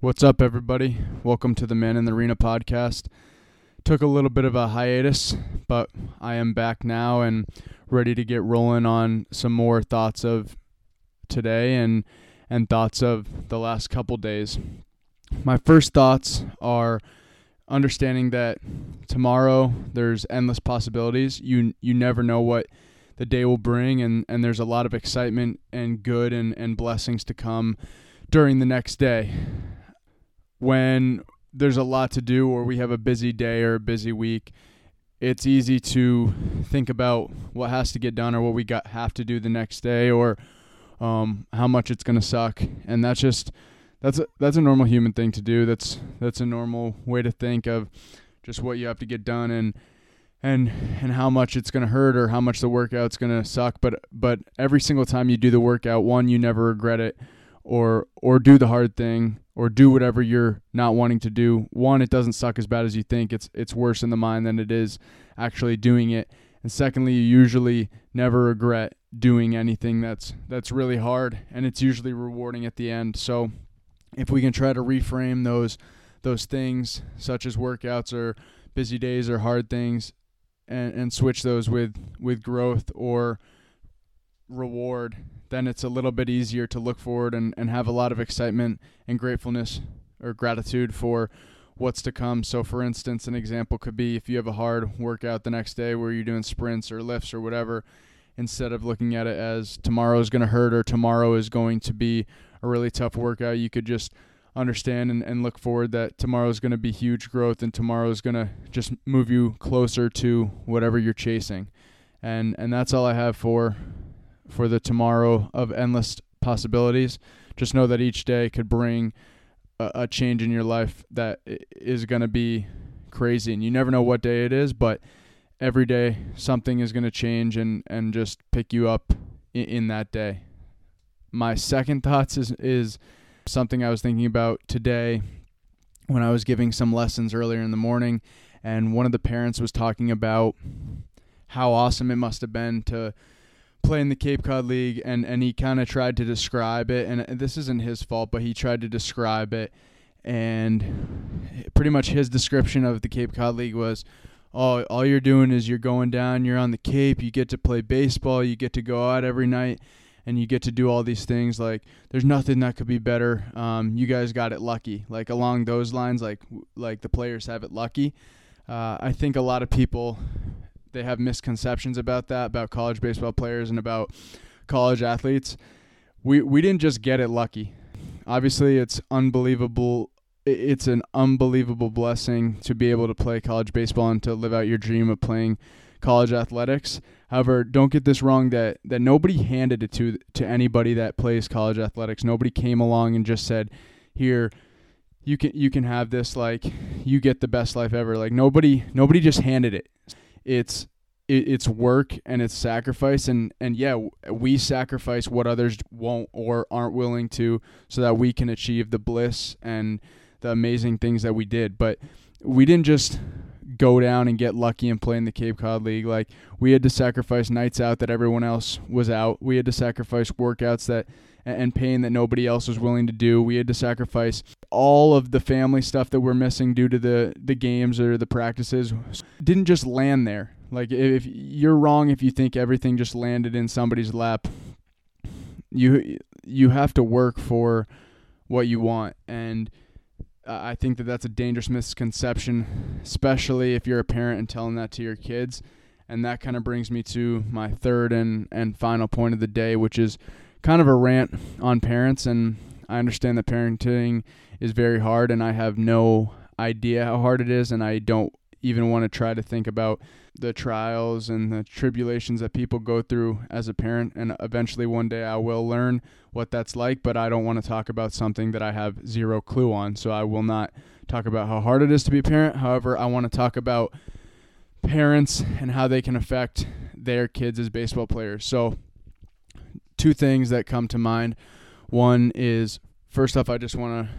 What's up, everybody? Welcome to the Man in the Arena podcast. Took a little bit of a hiatus, but I am back now and ready to get rolling on some more thoughts of today and and thoughts of the last couple days. My first thoughts are understanding that tomorrow there's endless possibilities. You you never know what the day will bring and, and there's a lot of excitement and good and, and blessings to come during the next day. When there's a lot to do or we have a busy day or a busy week, it's easy to think about what has to get done or what we got have to do the next day or um, how much it's gonna suck. And that's just that's a that's a normal human thing to do. That's that's a normal way to think of just what you have to get done and and and how much it's going to hurt or how much the workout's going to suck but but every single time you do the workout one you never regret it or or do the hard thing or do whatever you're not wanting to do. One it doesn't suck as bad as you think. It's it's worse in the mind than it is actually doing it. And secondly you usually never regret doing anything that's that's really hard and it's usually rewarding at the end. So if we can try to reframe those those things such as workouts or busy days or hard things and, and switch those with with growth or reward then it's a little bit easier to look forward and, and have a lot of excitement and gratefulness or gratitude for what's to come. So, for instance, an example could be if you have a hard workout the next day where you're doing sprints or lifts or whatever, instead of looking at it as tomorrow is going to hurt or tomorrow is going to be a really tough workout, you could just understand and, and look forward that tomorrow is going to be huge growth and tomorrow is going to just move you closer to whatever you're chasing. And and that's all I have for for the tomorrow of endless possibilities. Just know that each day could bring a, a change in your life that is going to be crazy and you never know what day it is, but every day something is going to change and and just pick you up in, in that day. My second thoughts is is something I was thinking about today when I was giving some lessons earlier in the morning, and one of the parents was talking about how awesome it must have been to play in the Cape Cod League, and, and he kind of tried to describe it, and this isn't his fault, but he tried to describe it, and pretty much his description of the Cape Cod League was, oh, all you're doing is you're going down, you're on the Cape, you get to play baseball, you get to go out every night, and you get to do all these things like there's nothing that could be better um, you guys got it lucky. Like along those lines like like the players have it lucky. Uh, i think a lot of people they have misconceptions about that about college baseball players and about college athletes we we didn't just get it lucky obviously it's unbelievable it's an unbelievable blessing to be able to play college baseball and to live out your dream of playing college athletics. However, don't get this wrong that that nobody handed it to to anybody that plays college athletics. Nobody came along and just said, "Here, you can you can have this like you get the best life ever." Like nobody nobody just handed it. It's it, it's work and it's sacrifice and and yeah, we sacrifice what others won't or aren't willing to so that we can achieve the bliss and the amazing things that we did. But we didn't just go down and get lucky and play in the Cape Cod League. Like we had to sacrifice nights out that everyone else was out. We had to sacrifice workouts that and pain that nobody else was willing to do. We had to sacrifice all of the family stuff that we're missing due to the the games or the practices. Didn't just land there. Like if you're wrong if you think everything just landed in somebody's lap. You you have to work for what you want and I think that that's a dangerous misconception, especially if you're a parent and telling that to your kids. And that kind of brings me to my third and, and final point of the day, which is kind of a rant on parents. And I understand that parenting is very hard, and I have no idea how hard it is, and I don't even want to try to think about the trials and the tribulations that people go through as a parent. And eventually, one day, I will learn what that's like, but I don't want to talk about something that I have zero clue on. So I will not talk about how hard it is to be a parent. However, I want to talk about parents and how they can affect their kids as baseball players. So, two things that come to mind. One is first off, I just want to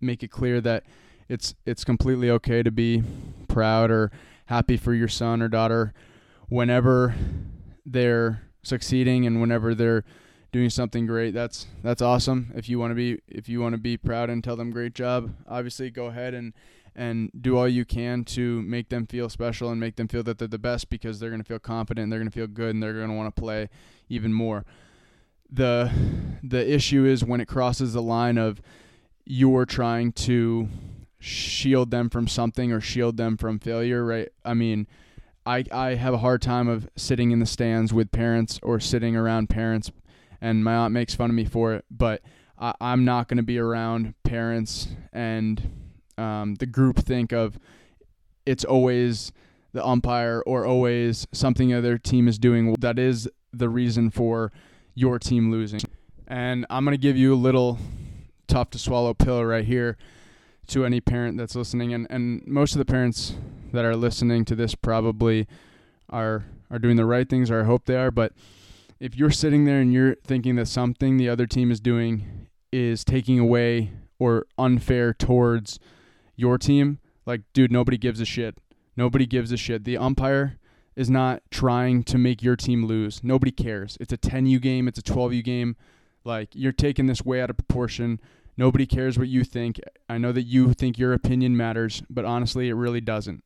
make it clear that it's it's completely okay to be proud or happy for your son or daughter whenever they're succeeding and whenever they're doing something great. That's that's awesome. If you want to be if you want to be proud and tell them great job, obviously go ahead and and do all you can to make them feel special and make them feel that they're the best because they're going to feel confident, and they're going to feel good and they're going to want to play even more. The the issue is when it crosses the line of you're trying to shield them from something or shield them from failure, right? I mean, I I have a hard time of sitting in the stands with parents or sitting around parents, and my aunt makes fun of me for it. But I, I'm not going to be around parents and um, the group think of it's always the umpire or always something other team is doing that is the reason for your team losing. And I'm going to give you a little tough to swallow pill right here to any parent that's listening and, and most of the parents that are listening to this probably are are doing the right things or I hope they are, but if you're sitting there and you're thinking that something the other team is doing is taking away or unfair towards your team, like dude, nobody gives a shit. Nobody gives a shit. The umpire is not trying to make your team lose. Nobody cares. It's a 10U game, it's a 12U game. Like you're taking this way out of proportion. Nobody cares what you think. I know that you think your opinion matters, but honestly, it really doesn't.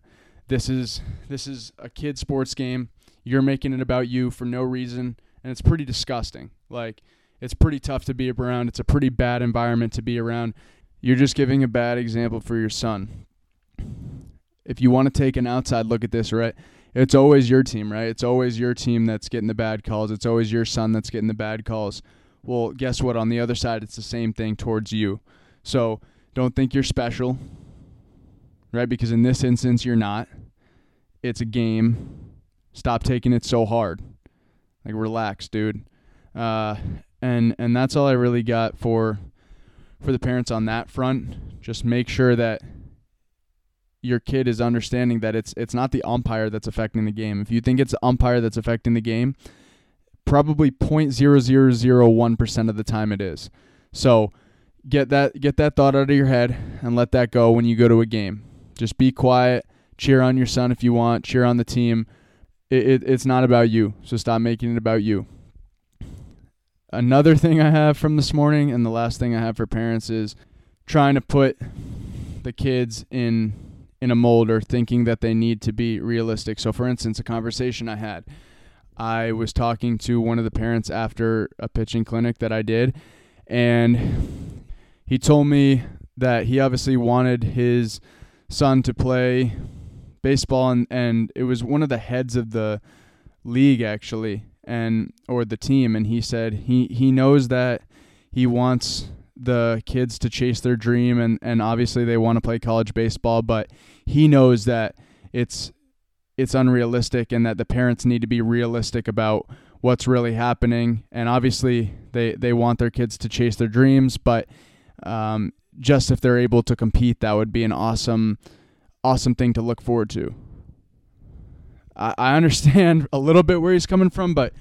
This is this is a kid sports game. You're making it about you for no reason, and it's pretty disgusting. Like it's pretty tough to be around. It's a pretty bad environment to be around. You're just giving a bad example for your son. If you want to take an outside look at this, right? It's always your team, right? It's always your team that's getting the bad calls. It's always your son that's getting the bad calls. Well, guess what? On the other side, it's the same thing towards you. So don't think you're special, right? Because in this instance, you're not. It's a game. Stop taking it so hard. Like relax, dude. Uh, and and that's all I really got for for the parents on that front. Just make sure that your kid is understanding that it's it's not the umpire that's affecting the game. If you think it's the umpire that's affecting the game, probably 0.0001% of the time it is. So get that get that thought out of your head and let that go when you go to a game. Just be quiet, cheer on your son if you want, cheer on the team. It, it, it's not about you, so stop making it about you. Another thing I have from this morning, and the last thing I have for parents is trying to put the kids in in a mold or thinking that they need to be realistic. So, for instance, a conversation I had I was talking to one of the parents after a pitching clinic that I did, and he told me that he obviously wanted his son to play baseball, and, and it was one of the heads of the league actually, and or the team, and he said he he knows that he wants the kids to chase their dream and and obviously they want to play college baseball but he knows that it's it's unrealistic and that the parents need to be realistic about what's really happening. And obviously, they, they want their kids to chase their dreams, but um, just if they're able to compete, that would be an awesome, awesome thing to look forward to. I, I understand a little bit where he's coming from, but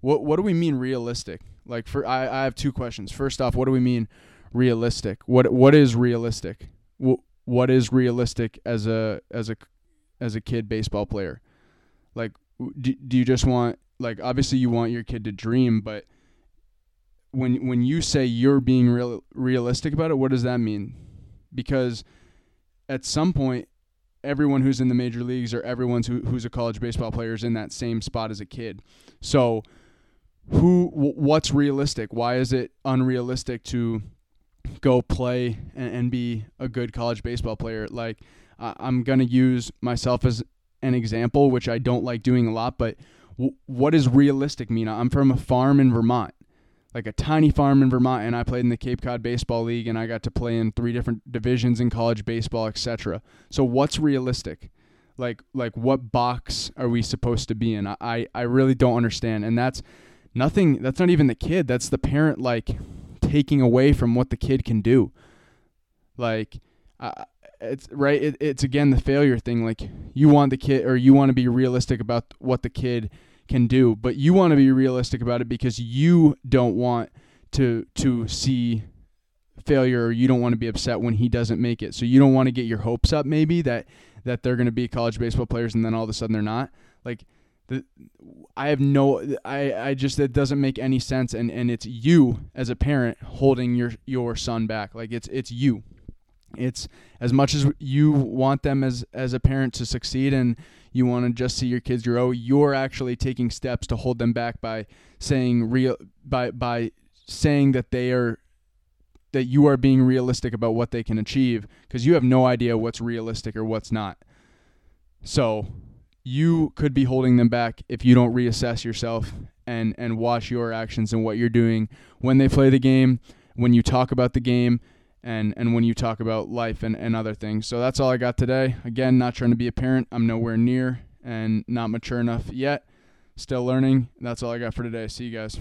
what what do we mean realistic? Like for I, I have two questions. First off, what do we mean realistic? What what is realistic? What what is realistic as a as a as a kid baseball player? Like, do, do you just want like obviously you want your kid to dream, but when when you say you're being real realistic about it, what does that mean? Because at some point, everyone who's in the major leagues or everyone who, who's a college baseball player is in that same spot as a kid. So, who what's realistic? Why is it unrealistic to go play and, and be a good college baseball player? Like I'm going to use myself as an example, which I don't like doing a lot, but w- what does realistic mean? I'm from a farm in Vermont, like a tiny farm in Vermont, and I played in the Cape Cod Baseball League, and I got to play in three different divisions in college baseball, etc. So what's realistic? Like, like what box are we supposed to be in? I, I really don't understand, and that's nothing. That's not even the kid. That's the parent, like taking away from what the kid can do. Like, uh, it's right it, it's again the failure thing like you want the kid or you want to be realistic about what the kid can do but you want to be realistic about it because you don't want to to see failure or you don't want to be upset when he doesn't make it. So you don't want to get your hopes up maybe that that they're going to be college baseball players and then all of a sudden they're not. Like the I have no I I just it doesn't make any sense and and it's you as a parent holding your your son back. Like it's it's you it's as much as you want them as as a parent to succeed and you want to just see your kids grow you're actually taking steps to hold them back by saying real by by saying that they are that you are being realistic about what they can achieve because you have no idea what's realistic or what's not. So you could be holding them back if you don't reassess yourself and and watch your actions and what you're doing. When they play the game when you talk about the game and and when you talk about life and, and other things. So that's all I got today. Again, not trying to be a parent. I'm nowhere near and not mature enough yet. Still learning. That's all I got for today. See you guys.